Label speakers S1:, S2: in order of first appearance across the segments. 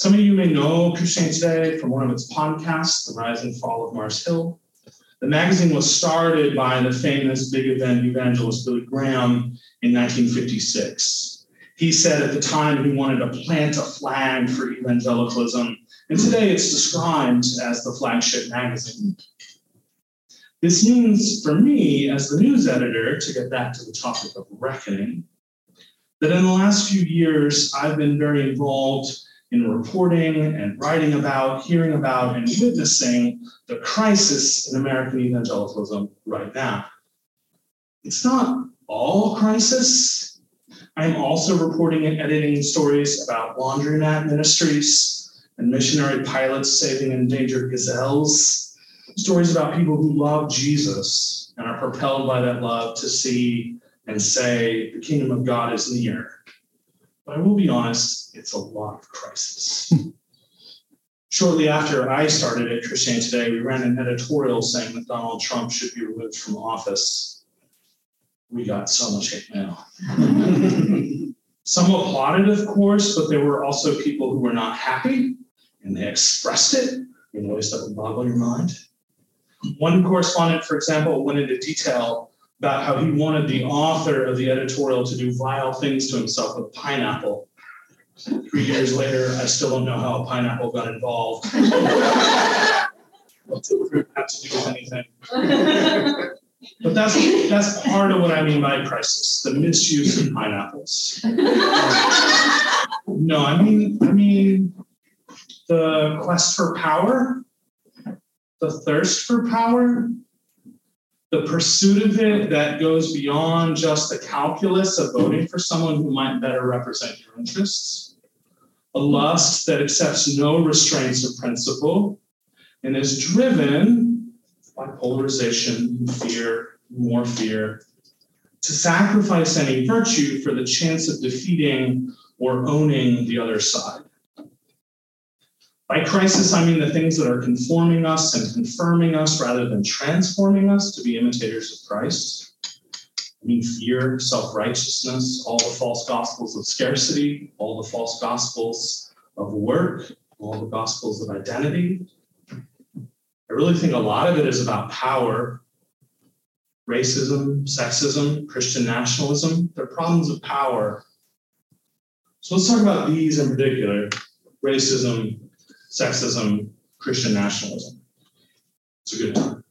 S1: Some of you may know Christianity Today from one of its podcasts, The Rise and Fall of Mars Hill. The magazine was started by the famous big event evangelist Billy Graham in 1956. He said at the time he wanted to plant a flag for evangelicalism, and today it's described as the flagship magazine. This means for me, as the news editor, to get back to the topic of reckoning, that in the last few years, I've been very involved in reporting and writing about, hearing about, and witnessing the crisis in American evangelicalism right now. It's not all crisis. I'm also reporting and editing stories about laundromat ministries and missionary pilots saving endangered gazelles, stories about people who love Jesus and are propelled by that love to see and say, the kingdom of God is near but I will be honest, it's a lot of crisis. Shortly after I started at Christianity Today, we ran an editorial saying that Donald Trump should be removed from office. We got so much hate mail. Some applauded, of course, but there were also people who were not happy, and they expressed it in ways that would boggle your mind. One correspondent, for example, went into detail about how he wanted the author of the editorial to do vile things to himself with pineapple. Three years later, I still don't know how a pineapple got involved. Fruit have to do with anything? But that's that's part of what I mean by crisis: the misuse of pineapples. no, I mean I mean the quest for power, the thirst for power, the pursuit of it that goes beyond just the calculus of voting for someone who might better represent your interests, a lust that accepts no restraints of principle and is driven by polarization, fear, more fear, to sacrifice any virtue for the chance of defeating or owning the other side. By crisis, I mean the things that are conforming us and confirming us rather than transforming us to be imitators of Christ. I mean fear, self righteousness, all the false gospels of scarcity, all the false gospels of work, all the gospels of identity. I really think a lot of it is about power, racism, sexism, Christian nationalism. They're problems of power. So let's talk about these in particular racism, sexism, Christian nationalism. It's a good time.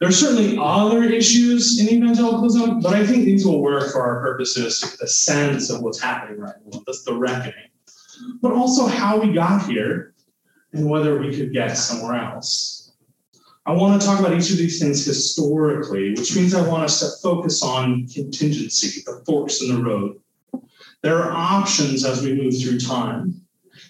S1: there are certainly other issues in evangelicalism, but I think these will work for our purposes a sense of what's happening right now. That's the reckoning. But also how we got here and whether we could get somewhere else. I want to talk about each of these things historically, which means I want us to focus on contingency, the forks in the road. There are options as we move through time.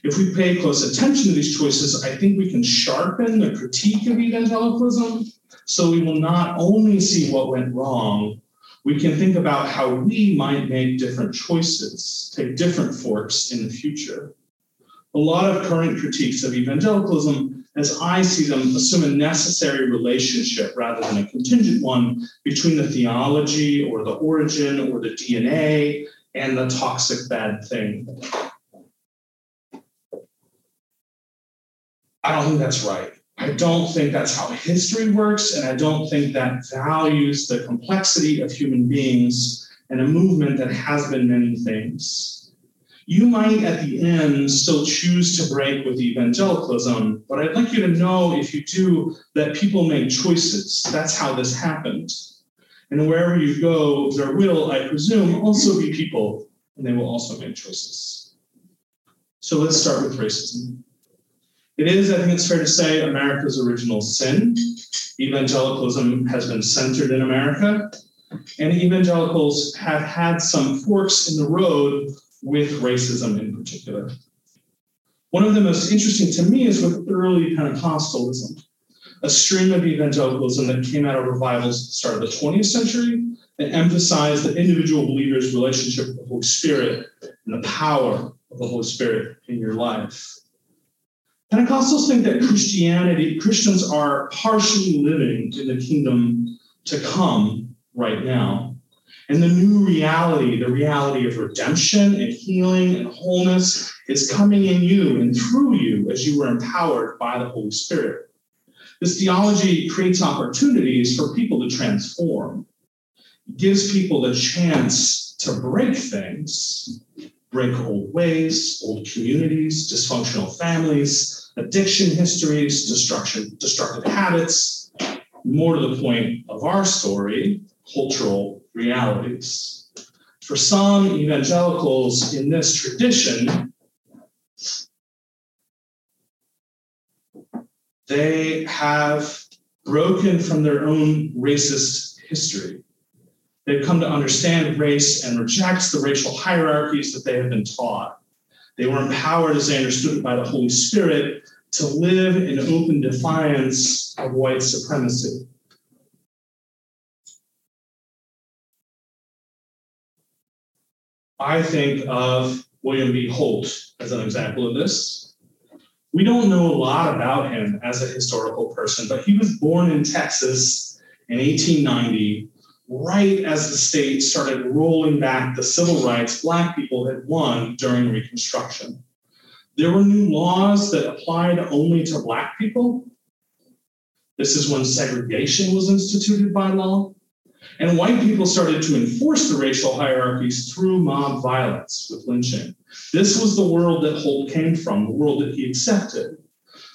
S1: If we pay close attention to these choices, I think we can sharpen the critique of evangelicalism so we will not only see what went wrong, we can think about how we might make different choices, take different forks in the future. A lot of current critiques of evangelicalism, as I see them, assume a necessary relationship rather than a contingent one between the theology or the origin or the DNA and the toxic bad thing. I don't think that's right. I don't think that's how history works, and I don't think that values the complexity of human beings and a movement that has been many things. You might at the end still choose to break with evangelicalism, but I'd like you to know if you do that people make choices. That's how this happened. And wherever you go, there will, I presume, also be people, and they will also make choices. So let's start with racism. It is, I think it's fair to say, America's original sin. Evangelicalism has been centered in America, and evangelicals have had some forks in the road with racism in particular. One of the most interesting to me is with early Pentecostalism, a stream of evangelicalism that came out of revivals at the start of the 20th century that emphasized the individual believer's relationship with the Holy Spirit and the power of the Holy Spirit in your life. Pentecostals think that Christianity, Christians are partially living in the kingdom to come right now. And the new reality, the reality of redemption and healing and wholeness, is coming in you and through you as you were empowered by the Holy Spirit. This theology creates opportunities for people to transform, it gives people the chance to break things, break old ways, old communities, dysfunctional families, addiction histories, destruction, destructive habits. More to the point of our story, cultural realities. For some evangelicals in this tradition, they have broken from their own racist history. They've come to understand race and reject the racial hierarchies that they have been taught. They were empowered, as they understood it, by the Holy Spirit to live in open defiance of white supremacy. I think of William B. Holt as an example of this. We don't know a lot about him as a historical person, but he was born in Texas in 1890, right as the state started rolling back the civil rights Black people had won during Reconstruction. There were new laws that applied only to Black people. This is when segregation was instituted by law. And white people started to enforce the racial hierarchies through mob violence with lynching. This was the world that Holt came from, the world that he accepted.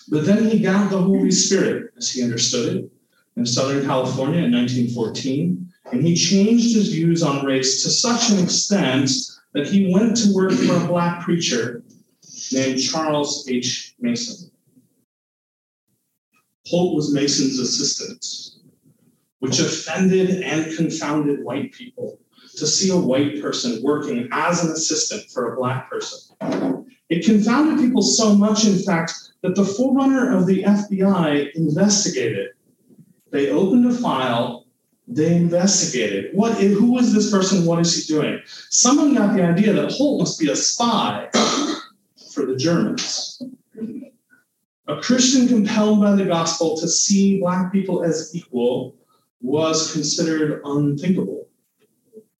S1: But then he got the Holy Spirit, as he understood it, in Southern California in 1914, and he changed his views on race to such an extent that he went to work for a Black preacher named Charles H. Mason. Holt was Mason's assistant which offended and confounded white people to see a white person working as an assistant for a black person. It confounded people so much, in fact, that the forerunner of the FBI investigated. They opened a file, they investigated. What who is this person? What is he doing? Someone got the idea that Holt must be a spy for the Germans. A Christian compelled by the gospel to see black people as equal was considered unthinkable.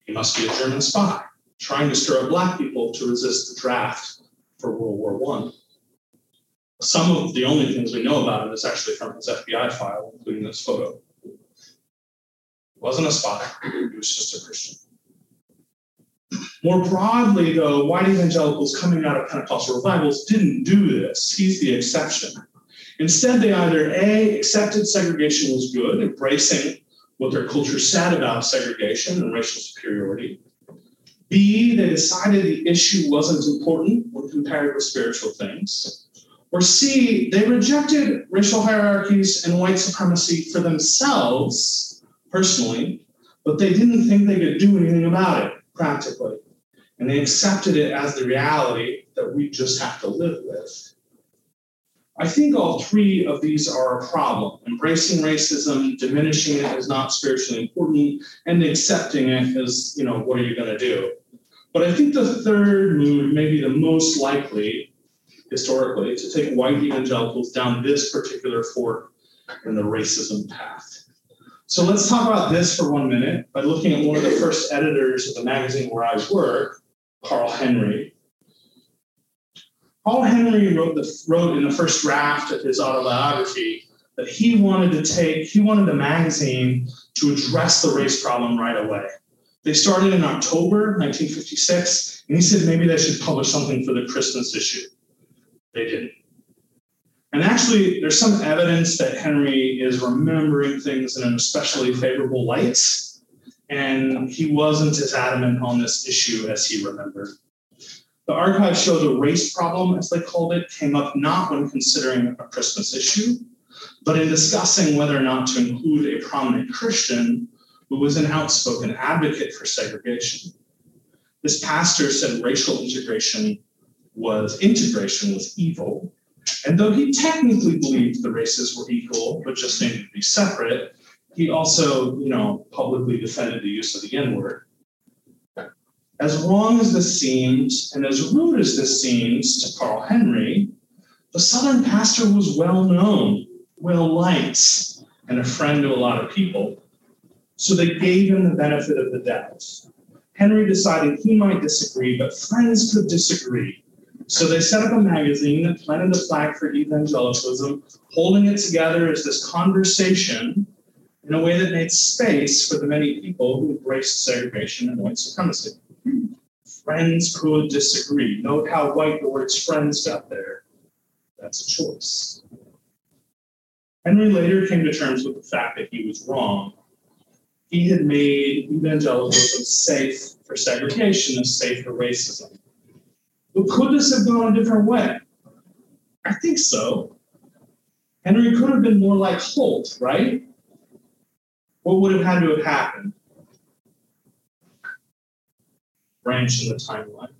S1: He must be a German spy trying to stir up black people to resist the draft for World War I. Some of the only things we know about him is actually from his FBI file, including this photo. Wasn't a spy, he was just a Christian. More broadly, though, white evangelicals coming out of Pentecostal revivals didn't do this. He's the exception. Instead, they either A, accepted segregation was good, embracing what their culture said about segregation and racial superiority. B, they decided the issue wasn't important when compared with spiritual things. Or C, they rejected racial hierarchies and white supremacy for themselves personally, but they didn't think they could do anything about it practically. And they accepted it as the reality that we just have to live with. I think all three of these are a problem embracing racism, diminishing it as not spiritually important, and accepting it as, you know, what are you going to do? But I think the third mood may be the most likely, historically, to take white evangelicals down this particular fork in the racism path. So let's talk about this for one minute by looking at one of the first editors of the magazine where I work, Carl Henry. Paul Henry wrote, the, wrote in the first draft of his autobiography that he wanted to take, he wanted the magazine to address the race problem right away. They started in October 1956, and he said maybe they should publish something for the Christmas issue. They didn't. And actually, there's some evidence that Henry is remembering things in an especially favorable light, and he wasn't as adamant on this issue as he remembered. The archives show the race problem, as they called it, came up not when considering a Christmas issue, but in discussing whether or not to include a prominent Christian who was an outspoken advocate for segregation. This pastor said racial integration was integration was evil. And though he technically believed the races were equal, but just needed to be separate, he also, you know, publicly defended the use of the N-word. As wrong as this seems, and as rude as this seems to Carl Henry, the Southern pastor was well known, well liked, and a friend to a lot of people. So they gave him the benefit of the doubt. Henry decided he might disagree, but friends could disagree. So they set up a magazine that planted a flag for evangelicalism, holding it together as this conversation in a way that made space for the many people who embraced segregation and white supremacy. Friends could disagree. Note how white the words friends got there. That's a choice. Henry later came to terms with the fact that he was wrong. He had made evangelicalism safe for segregation and safe for racism. But could this have gone a different way? I think so. Henry could have been more like Holt, right? What would have had to have happened? Branch in the timeline.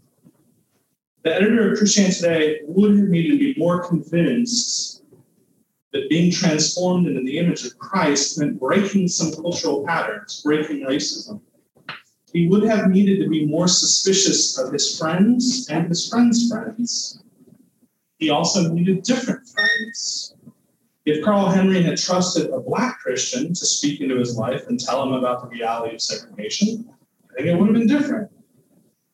S1: The editor of Christianity Today would have needed to be more convinced that being transformed into the image of Christ meant breaking some cultural patterns, breaking racism. He would have needed to be more suspicious of his friends and his friends' friends. He also needed different friends. If Carl Henry had trusted a black Christian to speak into his life and tell him about the reality of segregation, I think it would have been different.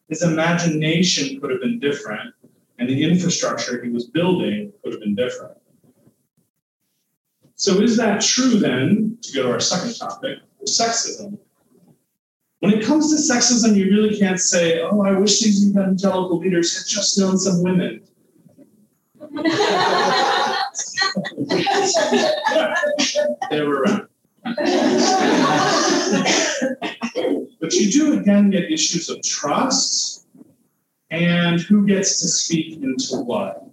S1: His imagination could have been different, and the infrastructure he was building could have been different. So, is that true then, to go to our second topic, sexism? When it comes to sexism, you really can't say, oh, I wish these evangelical leaders had just known some women. they were around. but you do again get issues of trust and who gets to speak into what.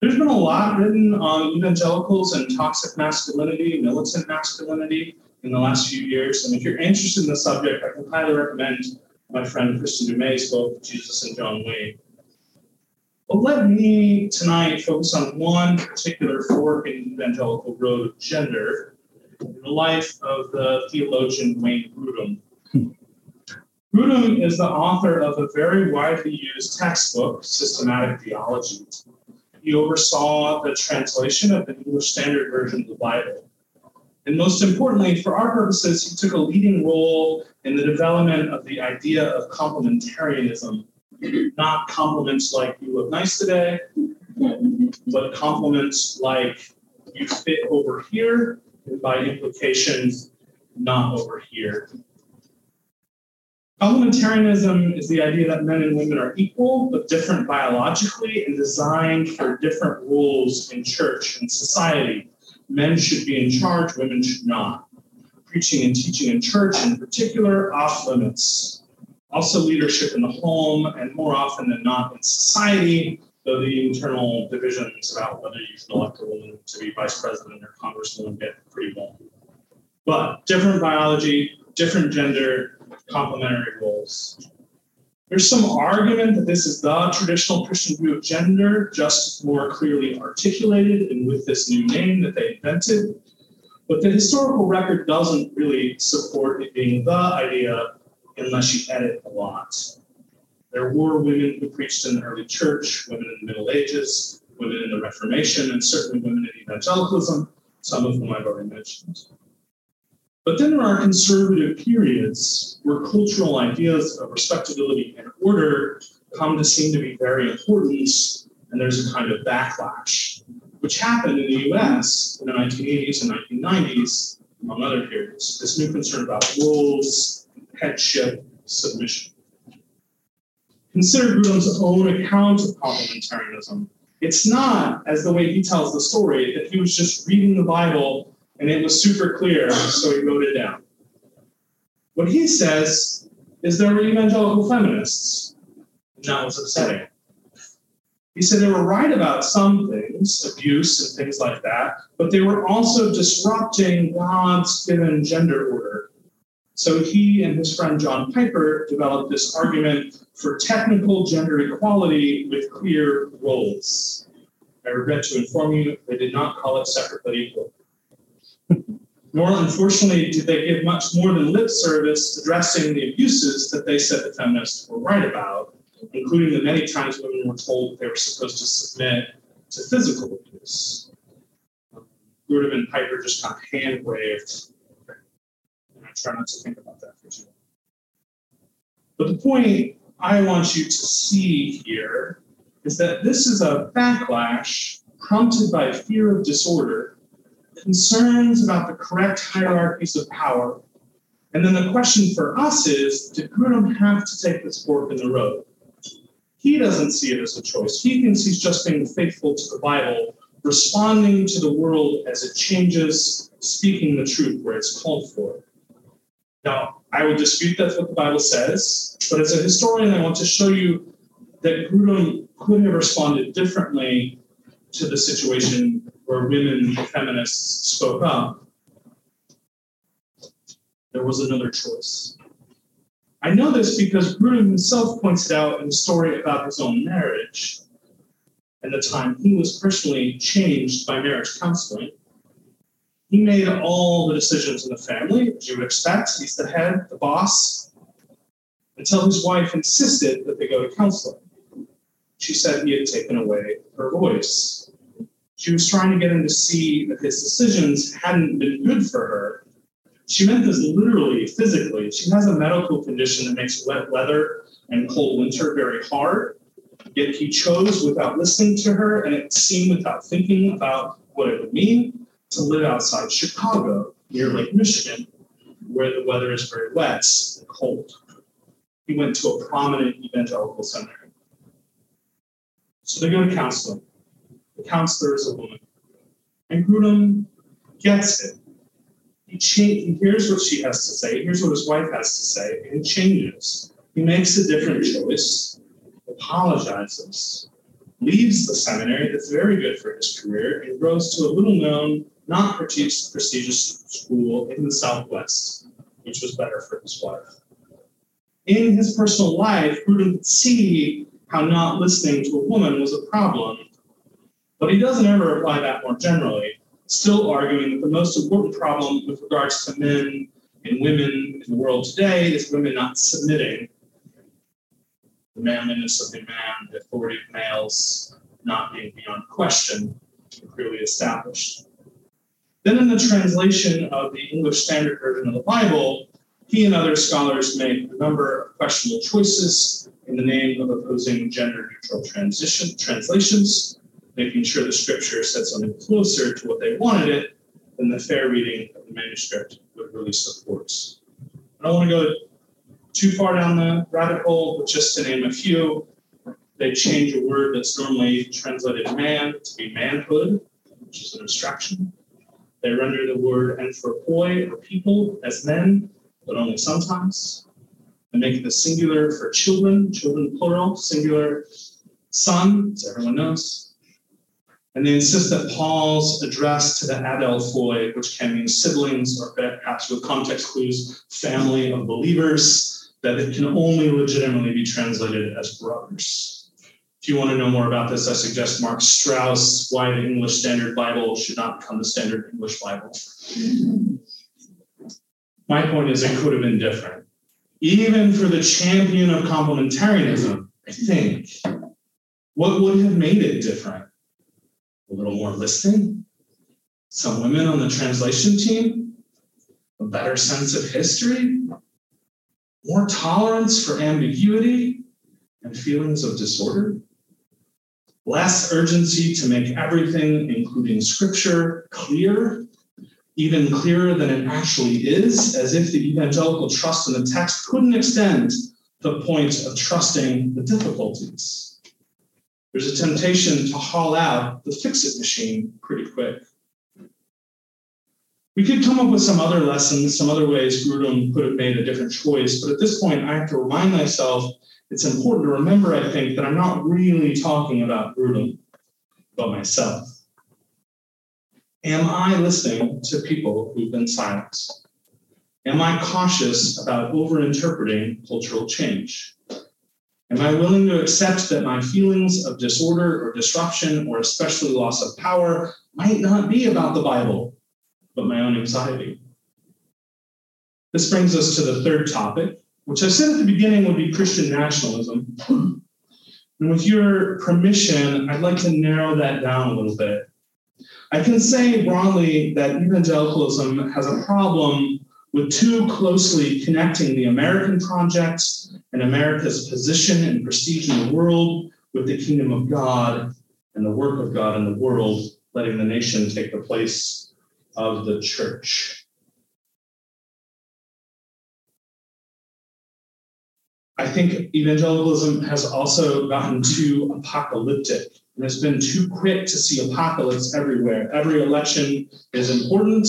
S1: There's been a lot written on evangelicals and toxic masculinity, militant masculinity in the last few years. And if you're interested in the subject, I can highly recommend my friend Kristin Du Mez's book, Jesus and John Wayne. But let me tonight focus on one particular fork in evangelical road of gender in the life of the theologian Wayne Grudem. Grudem is the author of a very widely used textbook, Systematic Theology, he oversaw the translation of the English Standard Version of the Bible. And most importantly, for our purposes, he took a leading role in the development of the idea of complementarianism. Not compliments like you look nice today, but compliments like you fit over here, and by implication, not over here. Complementarianism is the idea that men and women are equal but different biologically and designed for different roles in church and society. Men should be in charge, women should not. Preaching and teaching in church, in particular, off limits. Also, leadership in the home, and more often than not in society, though the internal divisions about whether you can elect a woman to be vice president or congresswoman get pretty long. But different biology, different gender, complementary roles. There's some argument that this is the traditional Christian view of gender, just more clearly articulated and with this new name that they invented. But the historical record doesn't really support it being the idea unless you edit a lot. There were women who preached in the early church, women in the Middle Ages, women in the Reformation, and certainly women in evangelicalism, some of whom I've already mentioned. But then there are conservative periods where cultural ideas of respectability and order come to seem to be very important, and there's a kind of backlash, which happened in the US in the 1980s and 1990s, among other periods. This new concern about rules, headship, submission. Consider Grudem's own account of complementarianism. It's not, as the way he tells the story, that he was just reading the Bible and it was super clear, so he wrote it down. What he says is there were evangelical feminists, and that was upsetting. He said they were right about some things, abuse and things like that, but they were also disrupting God's given gender order. So he and his friend John Piper developed this argument for technical gender equality with clear roles. I regret to inform you, they did not call it separate but equal. Nor, unfortunately, did they give much more than lip service addressing the abuses that they said the feminists were right about, including the many times women were told they were supposed to submit to physical abuse. Grudem and Piper just kind of hand waved. And I try not to think about that for too long. But the point I want you to see here is that this is a backlash prompted by fear of disorder, concerns about the correct hierarchies of power. And then the question for us is did Grudem have to take this fork in the road? He doesn't see it as a choice. He thinks he's just being faithful to the Bible, responding to the world as it changes, speaking the truth where it's called for. Now, I would dispute that's what the Bible says, but as a historian, I want to show you that Grudem could have responded differently to the situation where women feminists spoke up. There was another choice. I know this because Grudem himself points it out in a story about his own marriage and the time he was personally changed by marriage counseling. He made all the decisions in the family, as you would expect. He's the head, the boss, until his wife insisted that they go to counseling. She said he had taken away her voice. She was trying to get him to see that his decisions hadn't been good for her. She meant this literally, physically. She has a medical condition that makes wet weather and cold winter very hard. Yet he chose without listening to her, and it seemed without thinking about what it would mean to live outside Chicago, near Lake Michigan, where the weather is very wet and cold. He went to a prominent evangelical seminary. So they go to counseling. The counselor is a woman. And Grudem gets it. He, cha- he hears what she has to say, hears what his wife has to say, and he changes. He makes a different choice, apologizes, leaves the seminary that's very good for his career, and goes to a little known not prestigious school in the Southwest, which was better for his wife. In his personal life, Grudem could see how not listening to a woman was a problem, but he doesn't ever apply that more generally, still arguing that the most important problem with regards to men and women in the world today is women not submitting. The manliness of the man, the authority of males not being beyond question, clearly established. Then, in the translation of the English Standard Version of the Bible, he and other scholars made a number of questionable choices in the name of opposing gender neutral transition translations, making sure the scripture said something closer to what they wanted it than the fair reading of the manuscript would really support. I don't want to go too far down the rabbit hole, but just to name a few, they change a word that's normally translated man to be manhood, which is an abstraction. They render the word anthropoi, or people, as men, but only sometimes. They make the singular for children, children plural, singular son, as everyone knows. And they insist that Paul's address to the adelphoi, which can mean siblings or perhaps with context clues, family of believers, that it can only legitimately be translated as brothers. If you want to know more about this, I suggest Mark Strauss, Why the English Standard Bible Should Not Become the Standard English Bible. My point is, it could have been different. Even for the champion of complementarianism, I think, what would have made it different? A little more listening? Some women on the translation team? A better sense of history? More tolerance for ambiguity and feelings of disorder? less urgency to make everything, including scripture, clear, even clearer than it actually is, as if the evangelical trust in the text couldn't extend the point of trusting the difficulties. There's a temptation to haul out the fix it machine pretty quick. We could come up with some other lessons, some other ways Grudem could have made a different choice, but at this point, I have to remind myself it's important to remember, I think, that I'm not really talking about Grudem, but myself. Am I listening to people who've been silenced? Am I cautious about overinterpreting cultural change? Am I willing to accept that my feelings of disorder or disruption, or especially loss of power, might not be about the Bible, but my own anxiety? This brings us to the third topic which I said at the beginning would be Christian nationalism. And with your permission, I'd like to narrow that down a little bit. I can say broadly that evangelicalism has a problem with too closely connecting the American project and America's position and prestige in the world with the kingdom of God and the work of God in the world, letting the nation take the place of the church. I think evangelicalism has also gotten too apocalyptic and has been too quick to see apocalypse everywhere. Every election is important,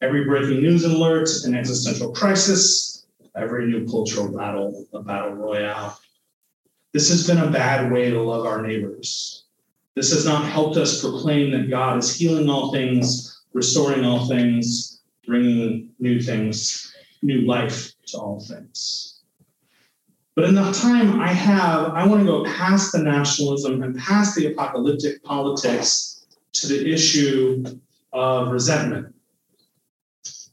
S1: every breaking news alert, an existential crisis, every new cultural battle, a battle royale. This has been a bad way to love our neighbors. This has not helped us proclaim that God is healing all things, restoring all things, bringing new things, new life to all things. But in the time I have, I want to go past the nationalism and past the apocalyptic politics to the issue of resentment.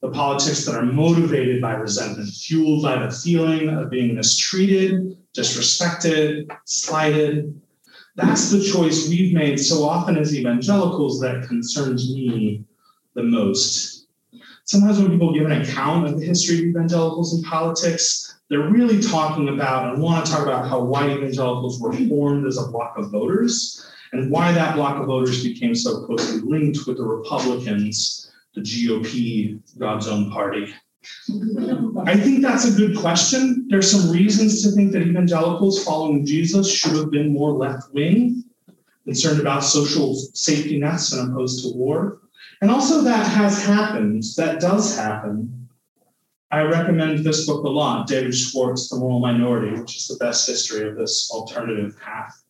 S1: The politics that are motivated by resentment, fueled by the feeling of being mistreated, disrespected, slighted. That's the choice we've made so often as evangelicals that concerns me the most. Sometimes when people give an account of the history of evangelicals in politics, they're really talking about and want to talk about how white evangelicals were formed as a block of voters and why that block of voters became so closely linked with the Republicans, the GOP, God's own party. I think that's a good question. There's some reasons to think that evangelicals following Jesus should have been more left wing, concerned about social safety nets and opposed to war. And also, that has happened, that does happen. I recommend this book a lot, David Swartz, The Moral Minority, which is the best history of this alternative path.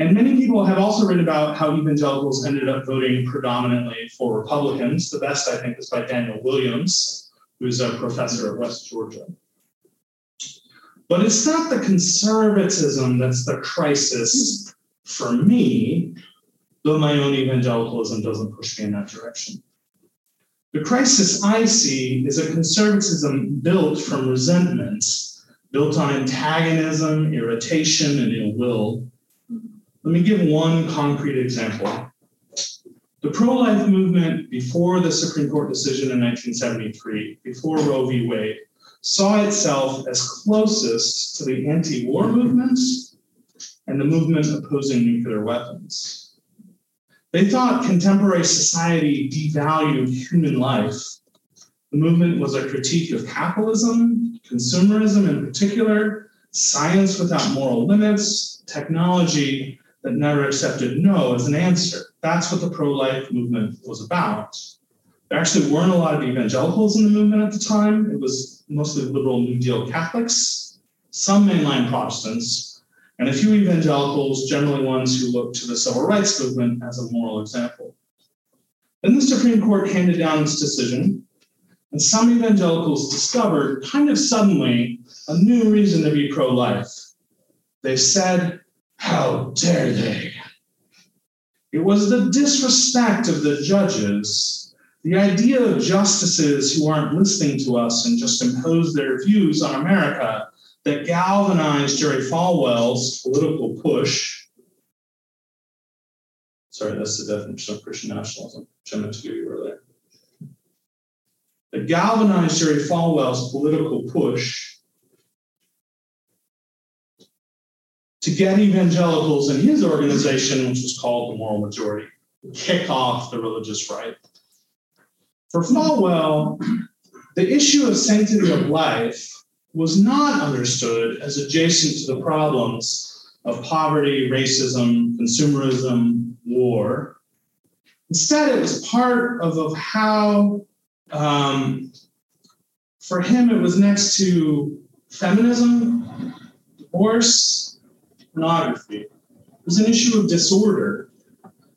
S1: And many people have also written about how evangelicals ended up voting predominantly for Republicans. The best, I think, is by Daniel Williams, who's a professor at West Georgia. But it's not the conservatism that's the crisis for me, though my own evangelicalism doesn't push me in that direction. The crisis I see is a conservatism built from resentment, built on antagonism, irritation, and ill will. Let me give one concrete example. The pro life movement before the Supreme Court decision in 1973, before Roe v. Wade, saw itself as closest to the anti war movement and the movement opposing nuclear weapons. They thought contemporary society devalued human life. The movement was a critique of capitalism, consumerism in particular, science without moral limits, technology that never accepted no as an answer. That's what the pro life movement was about. There actually weren't a lot of evangelicals in the movement at the time. It was mostly liberal New Deal Catholics, some mainline Protestants, and a few evangelicals, generally ones who looked to the civil rights movement as a moral example. Then the Supreme Court handed down its decision, and some evangelicals discovered, kind of suddenly, a new reason to be pro life. They said, How dare they? It was the disrespect of the judges, the idea of justices who aren't listening to us and just impose their views on America that galvanized Jerry Falwell's political push. Sorry, that's the definition of Christian nationalism, which I meant to give you earlier. That galvanized Jerry Falwell's political push to get evangelicals in his organization, which was called the Moral Majority, kick off the religious right. For Falwell, the issue of sanctity of life was not understood as adjacent to the problems of poverty, racism, consumerism, war. Instead, it was part of, of how, um, for him, it was next to feminism, divorce, pornography. It was an issue of disorder.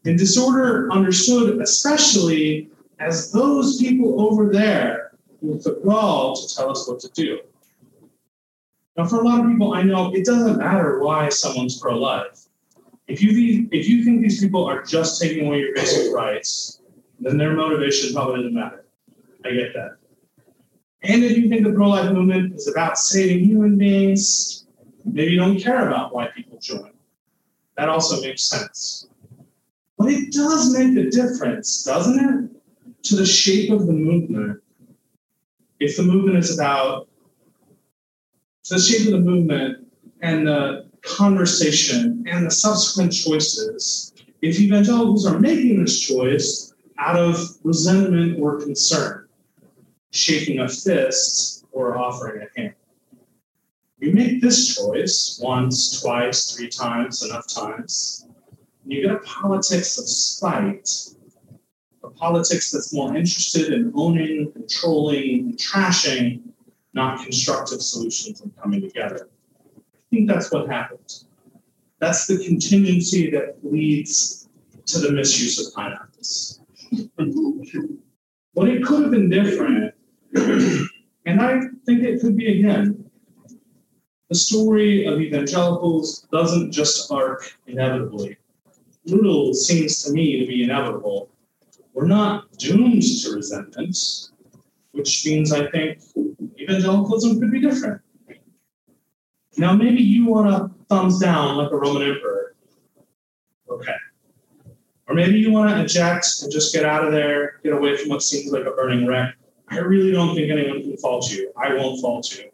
S1: And disorder understood especially as those people over there with the gall to tell us what to do. Now, for a lot of people, I know it doesn't matter why someone's pro life. If you, if you think these people are just taking away your basic rights, then their motivation probably doesn't matter. I get that. And if you think the pro life movement is about saving human beings, maybe you don't care about why people join. That also makes sense. But it does make a difference, doesn't it, to the shape of the movement if the movement is about the shape of the movement and the conversation and the subsequent choices, if evangelicals are making this choice out of resentment or concern, shaking a fist or offering a hand. You make this choice once, twice, three times, enough times. and You get a politics of spite, a politics that's more interested in owning, controlling, and trashing, not constructive solutions and coming together. I think that's what happens. That's the contingency that leads to the misuse of pineapples. but it could have been different. and I think it could be again. The story of evangelicals doesn't just arc inevitably. Little seems to me to be inevitable. We're not doomed to resentment, which means I think evangelicalism could be different. Now, maybe you want to thumbs down like a Roman emperor. Okay. Or maybe you want to eject and just get out of there, get away from what seems like a burning wreck. I really don't think anyone can fault you. I won't fault you.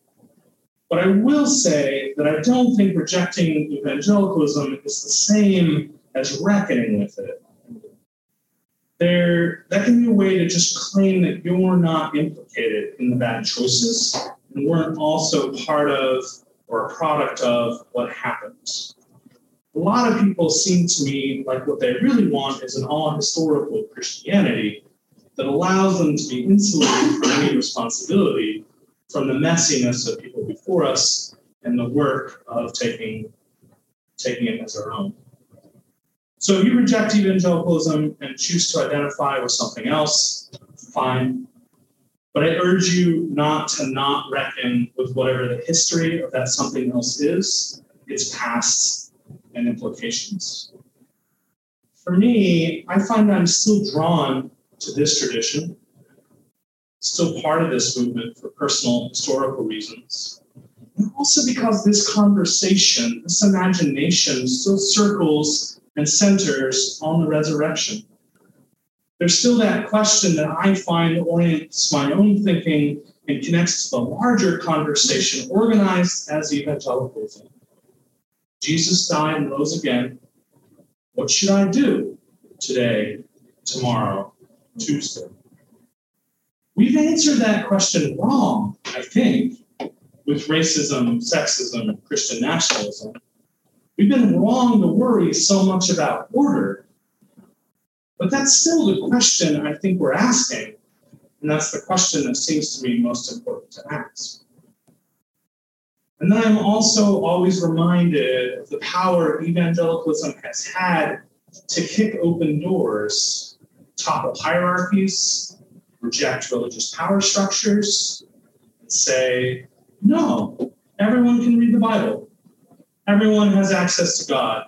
S1: But I will say that I don't think rejecting evangelicalism is the same as reckoning with it. There, that can be a way to just claim that you're not implicated in the bad choices and weren't also part of or a product of what happened. A lot of people seem to me like what they really want is an all historical Christianity that allows them to be insulated from any responsibility from the messiness of people before us and the work of taking, taking it as our own. So if you reject evangelicalism and choose to identify with something else, fine. But I urge you not to not reckon with whatever the history of that something else is, its past and implications. For me, I find that I'm still drawn to this tradition, still part of this movement for personal historical reasons. And also because this conversation, this imagination still circles and centers on the resurrection. There's still that question that I find orients my own thinking and connects to the larger conversation organized as evangelicalism. Jesus died and rose again. What should I do today, tomorrow, Tuesday? We've answered that question wrong, I think, with racism, sexism, Christian nationalism. We've been wrong to worry so much about order. But that's still the question I think we're asking. And that's the question that seems to me most important to ask. And then I'm also always reminded of the power evangelicalism has had to kick open doors, topple hierarchies, reject religious power structures, and say, no, everyone can read the Bible. Everyone has access to God.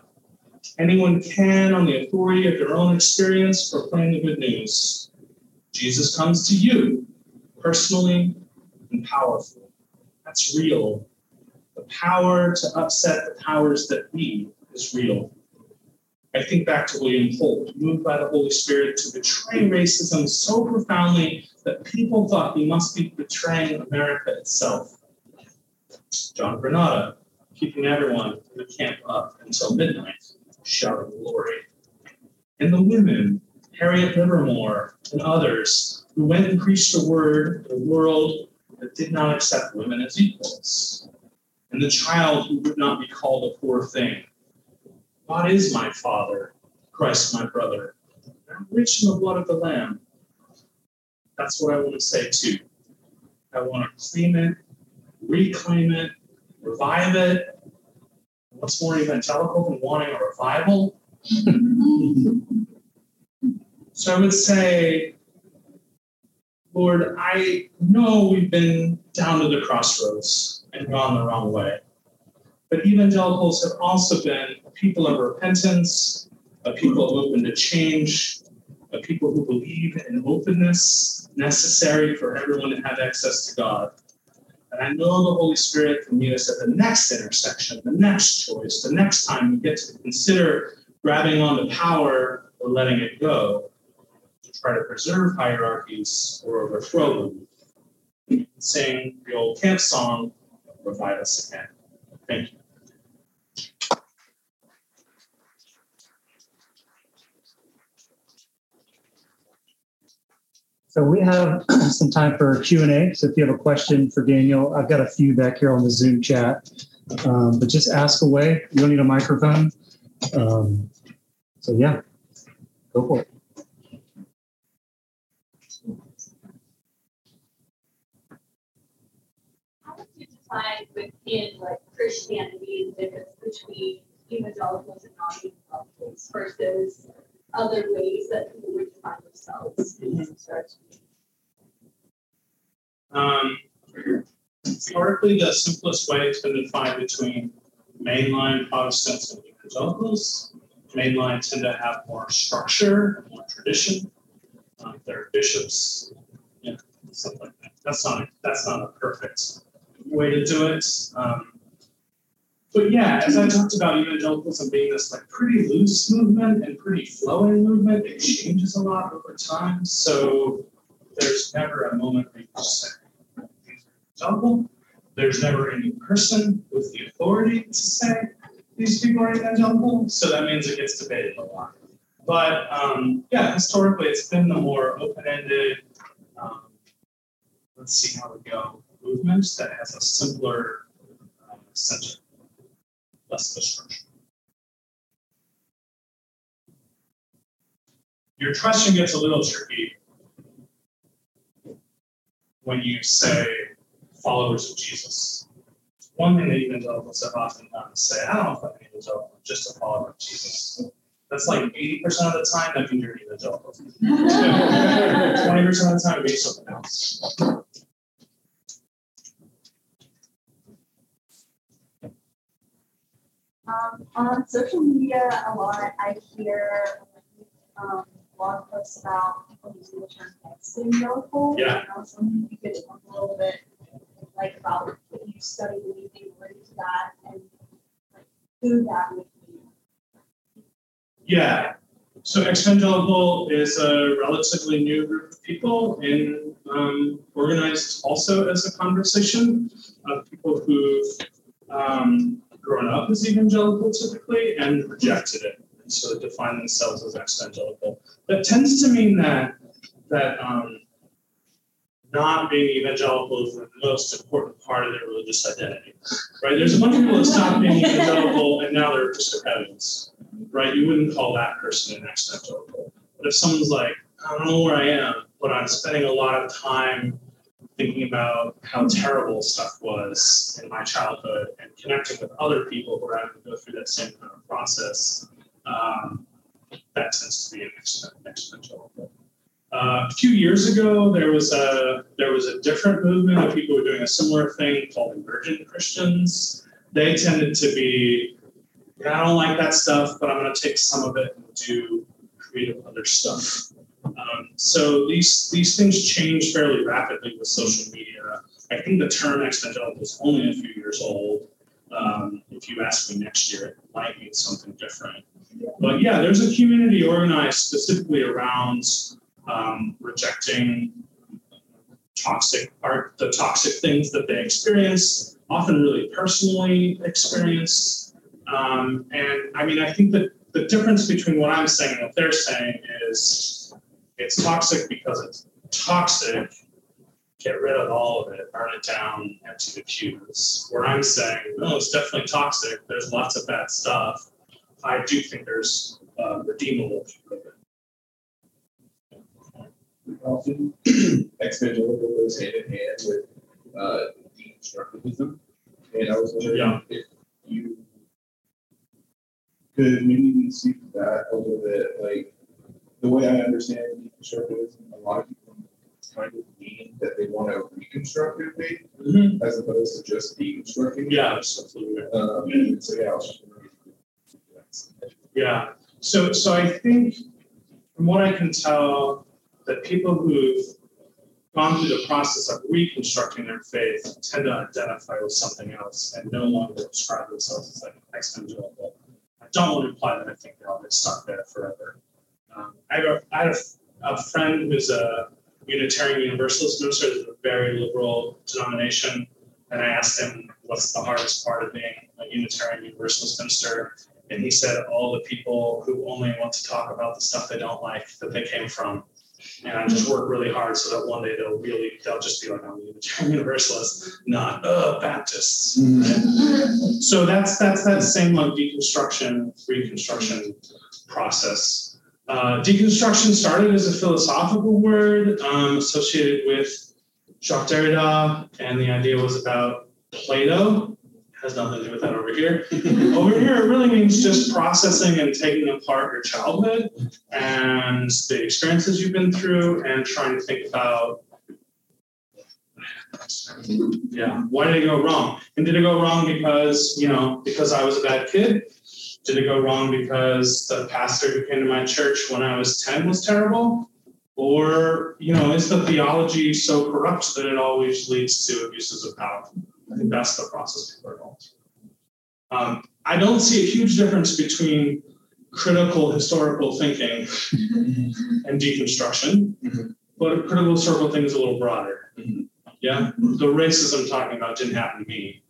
S1: Anyone can, on the authority of their own experience, proclaim the good news. Jesus comes to you personally and powerfully. That's real. The power to upset the powers that be is real. I think back to William Holt, moved by the Holy Spirit to betray racism so profoundly that people thought he must be betraying America itself. John Granade, keeping everyone in the camp up until midnight, shouting glory. And the women, Harriet Livermore and others, who went and preached the word in a world that did not accept women as equals. And the child who would not be called a poor thing. God is my father, Christ my brother. I'm rich in the blood of the Lamb. That's what I want to say too. I want to claim it, reclaim it, revive it. What's more evangelical than wanting a revival? so I would say, Lord, I know we've been down to the crossroads and gone the wrong way. But evangelicals have also been people of repentance, a people open to change, a people who believe in openness necessary for everyone to have access to God. And I know the Holy Spirit can meet us at the next intersection, the next choice, the next time we get to consider grabbing onto power or letting it go to try to preserve hierarchies or overthrow them. sing the old camp song, Revive Us Again. Thank you.
S2: So we have some time for Q and A. So if you have a question for Daniel, I've got a few back here on the Zoom chat, um, but just ask away. You don't need a microphone. Um, so yeah, go for it.
S3: How would you define within like Christianity the difference between and non-evangelicals versus other ways that people would define themselves?
S1: Um, historically, the simplest way to define between mainline Protestants and evangelicals, mainline tend to have more structure, more tradition. Um, their bishops, you know, something like that. That's not that's not a perfect way to do it. Um, but yeah, as I talked about evangelicalism being this like pretty loose movement and pretty flowing movement, it changes a lot over time. So there's never a moment where you just say evangelical. There's never any person with the authority to say these people are evangelical. So that means it gets debated a lot. But um, yeah, historically, it's been the more open-ended. Um, let's see how we go movement that has a simpler um, center less destruction. Your question gets a little tricky when you say followers of Jesus. One thing that evangelicals have often done is say, I don't know if I'm an evangelical, I'm just a follower of Jesus. That's like 80% of the time, that means you're an evangelical. 20% of the time, it means something else.
S3: Um, on social media, a lot I hear um, blog posts about people using the term evangelical.
S1: Yeah.
S3: I was wondering if you could talk a little bit like about if you studied anything related to that and like who that would be.
S1: Yeah. So evangelical is a relatively new group of people and um, organized also as a conversation of people who've um, grown up as evangelical typically and rejected it and sort of define themselves as ex-evangelical. That tends to mean that that um, not being evangelical is the most important part of their religious identity, right? There's a bunch of people that stopped being evangelical and now they're Episcopalians, right? You wouldn't call that person an ex-evangelical. But if someone's like, I don't know where I am, but I'm spending a lot of time thinking about how terrible stuff was in my childhood and connecting with other people who are having to go through that same kind of process, um, that tends to be an exponential. Uh, a few years ago, there was a there was a different movement of people were doing a similar thing called emergent Christians. They tended to be, I don't like that stuff, but I'm going to take some of it and do creative other stuff. Um, so these these things change fairly rapidly with social media. I think the term evangelical is only a few years old. Um, if you ask me next year, it might mean something different. But yeah, there's a community organized specifically around um, rejecting toxic art, the toxic things that they experience, often really personally experience. Um, and I mean, I think that the difference between what I'm saying and what they're saying is it's toxic because it's toxic. Get rid of all of it, burn it down, empty the pews. Where I'm saying, no, it's definitely toxic. There's lots of bad stuff. I do think there's uh, redeemable
S4: often evangelical goes hand in hand with uh, deconstructivism. And I was wondering
S1: Yeah.
S4: if you could maybe speak to that a little bit. Like the way I understand deconstructivism, a lot of people kind of mean that they want to reconstruct their faith
S1: Mhm.
S4: as opposed to just deconstructing. it.
S1: Yeah, absolutely.
S4: Um, so yeah, I was just wondering.
S1: Yeah. So so I think from what I can tell, that people who've gone through the process of reconstructing their faith tend to identify with something else and no longer describe themselves as like ex-evangelical. I don't want to imply that I think they'll get stuck there forever. Um, I have, a, I have a friend who's a Unitarian Universalist minister, a very liberal denomination. And I asked him, what's the hardest part of being a Unitarian Universalist minister? And he said, all the people who only want to talk about the stuff they don't like that they came from. And I just work really hard so that one day they'll really, they'll just be like, I'm a Unitarian Universalist, not uh, Baptists. right? So that's that's that same like deconstruction, reconstruction process. Uh, deconstruction started as a philosophical word um, associated with Jacques Derrida, and the idea was about Plato. Has nothing to do with that over here. over here, it really means just processing and taking apart your childhood and the experiences you've been through, and trying to think about yeah why did it go wrong and did it go wrong because you know because i was a bad kid did it go wrong because the pastor who came to my church when i was 10 was terrible or you know is the theology so corrupt that it always leads to abuses of power i think that's the process people are going through um, i don't see a huge difference between critical historical thinking and deconstruction
S4: Mhm.
S1: but critical historical thinking is a little broader
S4: Mhm.
S1: yeah the racism I'm talking about didn't happen to me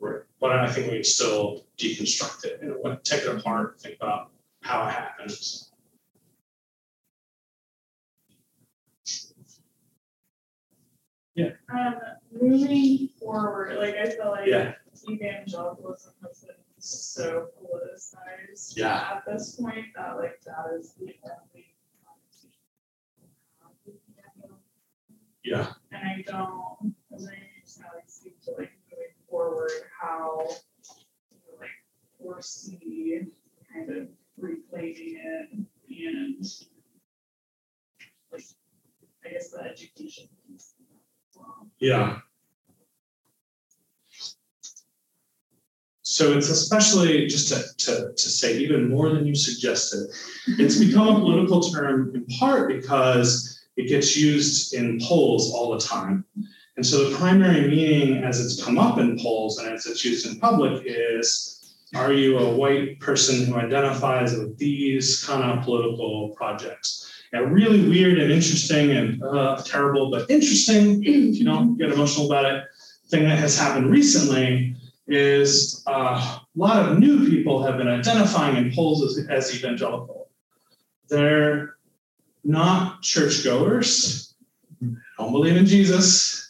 S1: Right. But i think we can still deconstruct it and like, take it apart think about how it happened
S5: Um, moving forward, like I feel like
S1: Yeah.
S5: evangelicalism has been so politicized
S1: Yeah.
S5: at this point that like that is the only conversation. we have with
S1: yeah
S5: And I don't, as I like speak to like forward, how you know, like foresee kind of reclaiming it and like, I guess the education piece. well.
S1: Yeah. So it's especially just to, to, to say even more than you suggested, it's become a political term in part because it gets used in polls all the time. And so the primary meaning as it's come up in polls and as it's used in public is are you a white person who identifies with these kind of political projects? A really weird and interesting and uh, terrible, but interesting, if you don't get emotional about it, thing that has happened recently is uh, a lot of new people have been identifying in polls as, as evangelical. They're not churchgoers, don't believe in Jesus.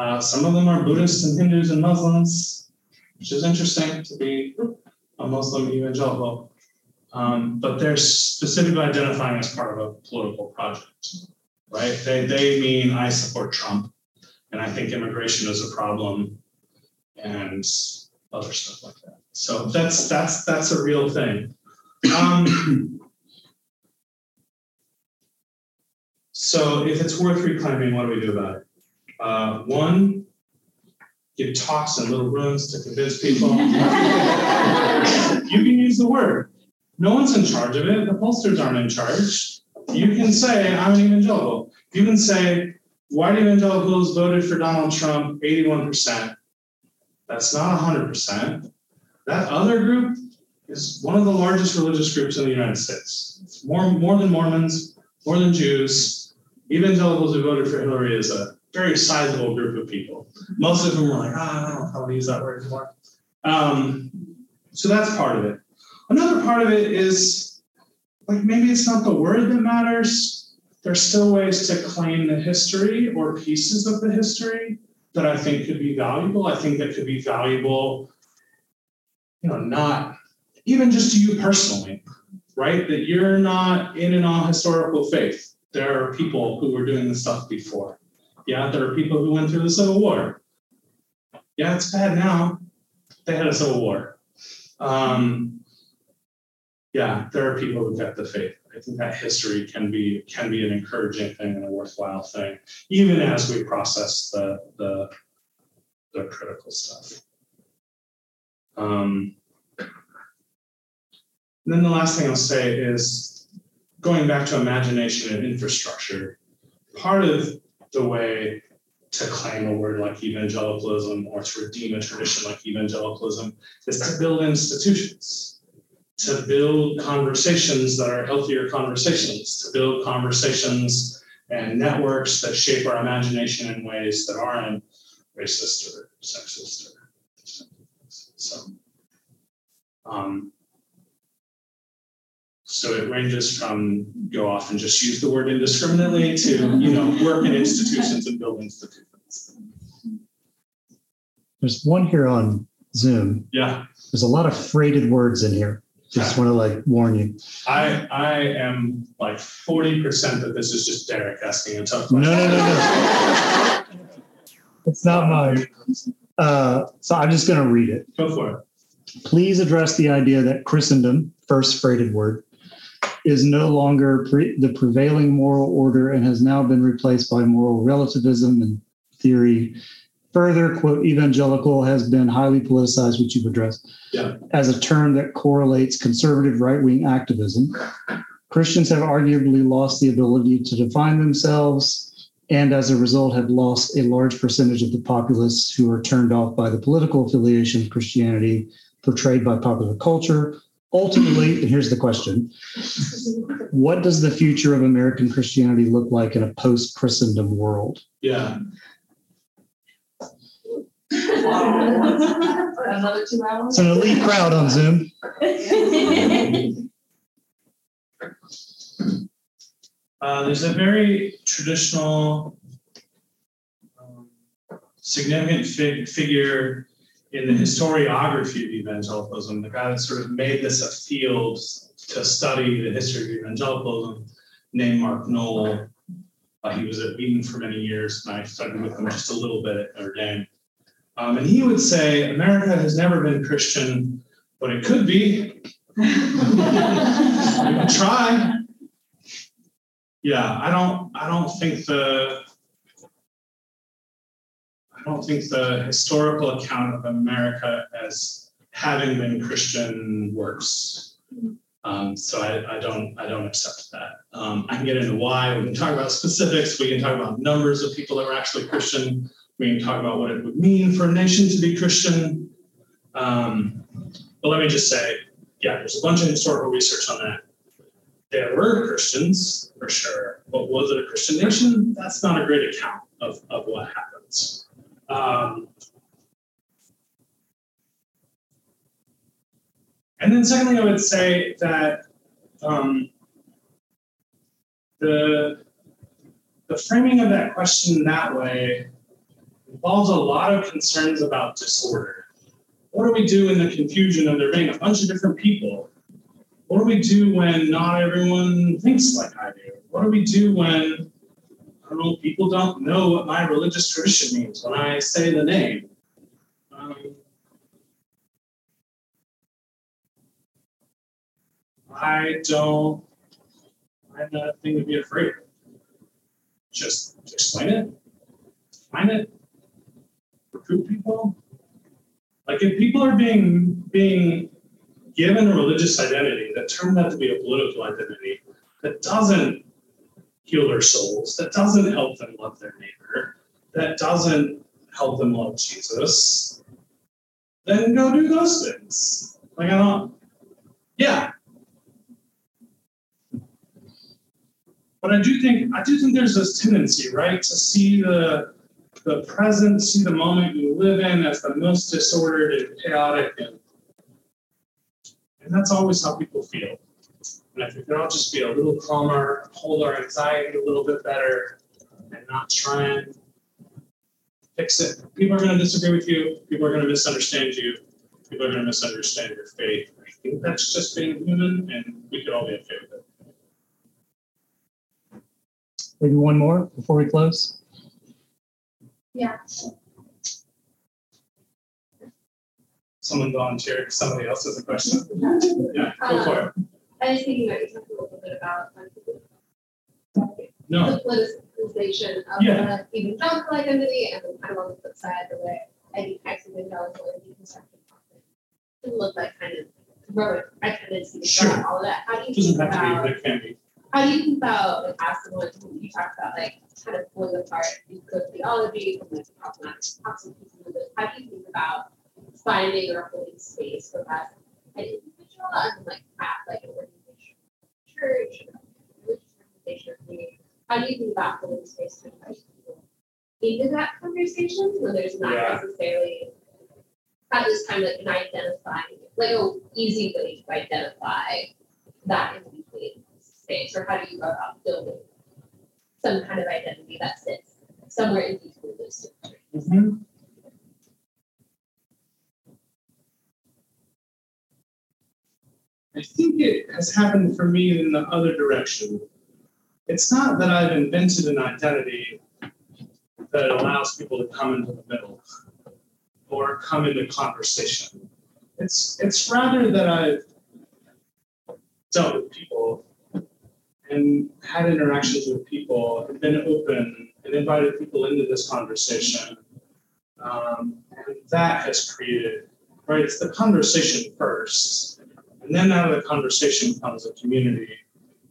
S1: Uh, some of them are Buddhists and Hindus and Muslims, which is interesting to be a Muslim evangelical. Um, but they're specifically identifying as part of a political project, right? They, they mean I support Trump and I think immigration is a problem and other stuff like that. So that's that's that's a real thing. Um, so if it's worth reclaiming, what do we do about it? Uh, one, give talks in little rooms to convince people. you can use the word. No one's in charge of it. The pollsters aren't in charge. You can say, I'm an evangelical. You can say, white evangelicals voted for Donald Trump 81%. That's not 100%. That other group is one of the largest religious groups in the United States. It's more, more than Mormons, more than Jews. Evangelicals who voted for Hillary is a very sizable group of people. Most of them were like, ah, I don't know how to use that word anymore. Um, so that's part of it. Another part of it is like maybe it's not the word that matters. There's still ways to claim the history or pieces of the history that I think could be valuable. I think that could be valuable, you know, not even just to you personally, right? That you're not in an all historical faith. There are people who were doing this stuff before. Yeah, there are people who went through the Civil War. Yeah, it's bad now. They had a Civil War. Um, yeah, there are people who kept the faith. I think that history can be can be an encouraging thing and a worthwhile thing, even as we process the the, the critical stuff. Um, then the last thing I'll say is going back to imagination and infrastructure. Part of the way to claim a word like evangelicalism or to redeem a tradition like evangelicalism is to build institutions to build conversations that are healthier conversations, to build conversations and networks that shape our imagination in ways that aren't racist or sexist or so. Um, so it ranges from go off and just use the word indiscriminately to, you know, work in institutions and build institutions.
S2: There's one here on Zoom.
S1: Yeah,
S2: There's a lot of freighted words in here. Just want to like warn you.
S1: I I am like 40% that this is just Derek asking a tough
S2: No, no, no, no. It's not mine. Uh, so I'm just going to read it.
S1: Go for it.
S2: Please address the idea that Christendom, first freighted word, is no longer pre- the prevailing moral order and has now been replaced by moral relativism and theory. Further, quote, evangelical has been highly politicized, which you've addressed,
S1: Yeah.
S2: as a term that correlates conservative right wing activism. Christians have arguably lost the ability to define themselves and as a result have lost a large percentage of the populace who are turned off by the political affiliation of Christianity portrayed by popular culture. Ultimately, and here's the question What does the future of American Christianity look like in a post Christendom world?
S1: Yeah.
S3: Another two hours?
S2: It's an elite crowd on Zoom.
S1: Uh, there's a very traditional, um, significant fig- figure in the historiography of evangelicalism, the guy that sort of made this a field to study the history of evangelicalism, named Mark Noll. Uh, he was at Wheaton for many years, and I studied with him just a little bit at Notre Dame. Um, and he would say America has never been Christian, but it could be. we can try. Yeah, I don't. I don't think the. I don't think the historical account of America as having been Christian works. Um, so I, I don't. I don't accept that. Um, I can get into why. We can talk about specifics. We can talk about numbers of people that were actually Christian. We can talk about what it would mean for a nation to be Christian. Um, but let me just say, yeah, there's a bunch of historical research on that there were Christians for sure, but was it a Christian nation? That's not a great account of, of what happens. Um, and then, secondly, I would say that um, the, the framing of that question that way involves a lot of concerns about disorder. What do we do in the confusion of there being a bunch of different people what do we do when not everyone thinks like I do? What do we do when people don't know what my religious tradition means when I say the name? Um, I don't, I have nothing to be afraid of. Just explain it, find it, recruit people. Like if people are being being given a religious identity that turned out to be a political identity that doesn't heal their souls, that doesn't help them love their neighbor, that doesn't help them love Jesus, then go do those things. Like I don't, yeah. But I do think I do think there's this tendency, right, to see the the present, see the moment you live in as the most disordered and chaotic and and that's always how people feel. And if we can all just be a little calmer, hold our anxiety a little bit better, and not try and fix it. People are going to disagree with you. People are going to misunderstand you. People are going to misunderstand your faith. I think that's just being human, and we could all be okay with it.
S2: Maybe one more before we close.
S3: Yeah.
S1: Someone volunteered. Somebody else has a question. Yeah, go for it.
S3: I was thinking about you talked a little bit about like,
S1: No.
S3: the politicization of
S1: Yeah.
S3: the evangelical identity and then kind of on the flip side, the way I think ex-evangelical and deconstructed can look like kind of heroic to
S1: Sure.
S3: all of that. How do you
S1: doesn't
S3: think
S1: be,
S3: about
S1: can be.
S3: how do you think about like as someone you talked about like kind of pulling apart good theology from like problematic toxic pieces of it? How do you think about finding or holding space for that an individual and like at like an organization, church, religious organization. How do you think about holding space to invite people into that conversation when there's not
S1: Yeah.
S3: necessarily how this kind of an identifying, like a easy way to identify that in between space, or how do you go about building some kind of identity that sits somewhere in between those two?
S1: I think it has happened for me in the other direction. It's not that I've invented an identity that allows people to come into the middle or come into conversation. It's it's rather that I've dealt with people and had interactions with people and been open and invited people into this conversation. Um, and that has created, right? It's the conversation first. And then out of the conversation comes a community.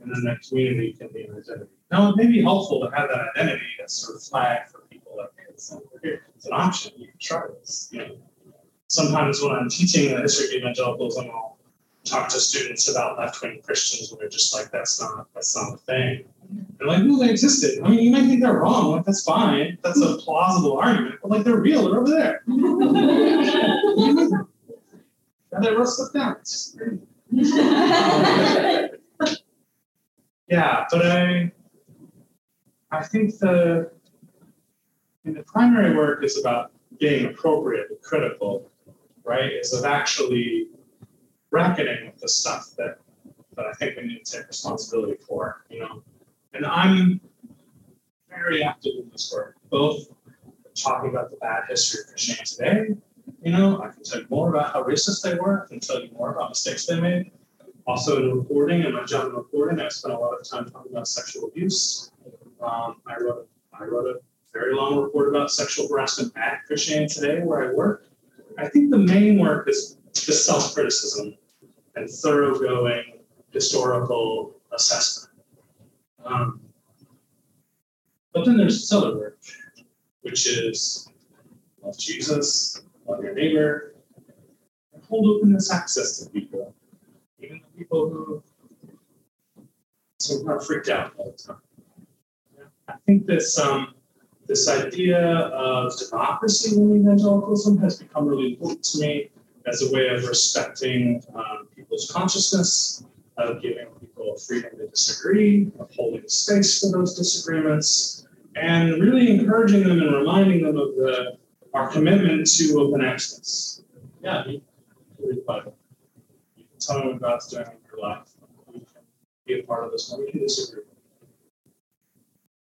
S1: And then that community can be an identity. Now, it may be helpful to have that identity as sort of flag for people that it's, it's an option. You can try this. You know, sometimes when I'm teaching the history of evangelicalism, I'll talk to students about left-wing Christians, and they're just like, "That's not that's not a thing." They're like, "No, they existed." I mean, you might think they're wrong. Like that's fine. That's a plausible argument, but like they're real. They're over there. and they wrote stuff down. Yeah, but I, I think the, the primary work is about being appropriate and critical, right? Is of actually reckoning with the stuff that that I think we need to take responsibility for, you know. And I'm very active in this work, both talking about the bad history of Christianity Today. You know, I can tell you more about how racist they were. I can tell you more about mistakes they made. Also, in reporting, in my job in reporting, I spent a lot of time talking about sexual abuse. Um, I wrote, I wrote a very long report about sexual harassment at Christianity Today, where I work. I think the main work is just self-criticism and thoroughgoing historical assessment. Um, but then there's this other work, which is love Jesus, love your neighbor, and hold openness access to people, even the people who kind of freaked out all the time. I think this um, this idea of democracy in evangelicalism has become really important to me as a way of respecting um, people's consciousness, of giving people freedom to disagree, of holding space for those disagreements, and really encouraging them and reminding them of the our commitment to open access. Yeah, you can tell me what God's doing in your life. Can be a part of this, we can disagree.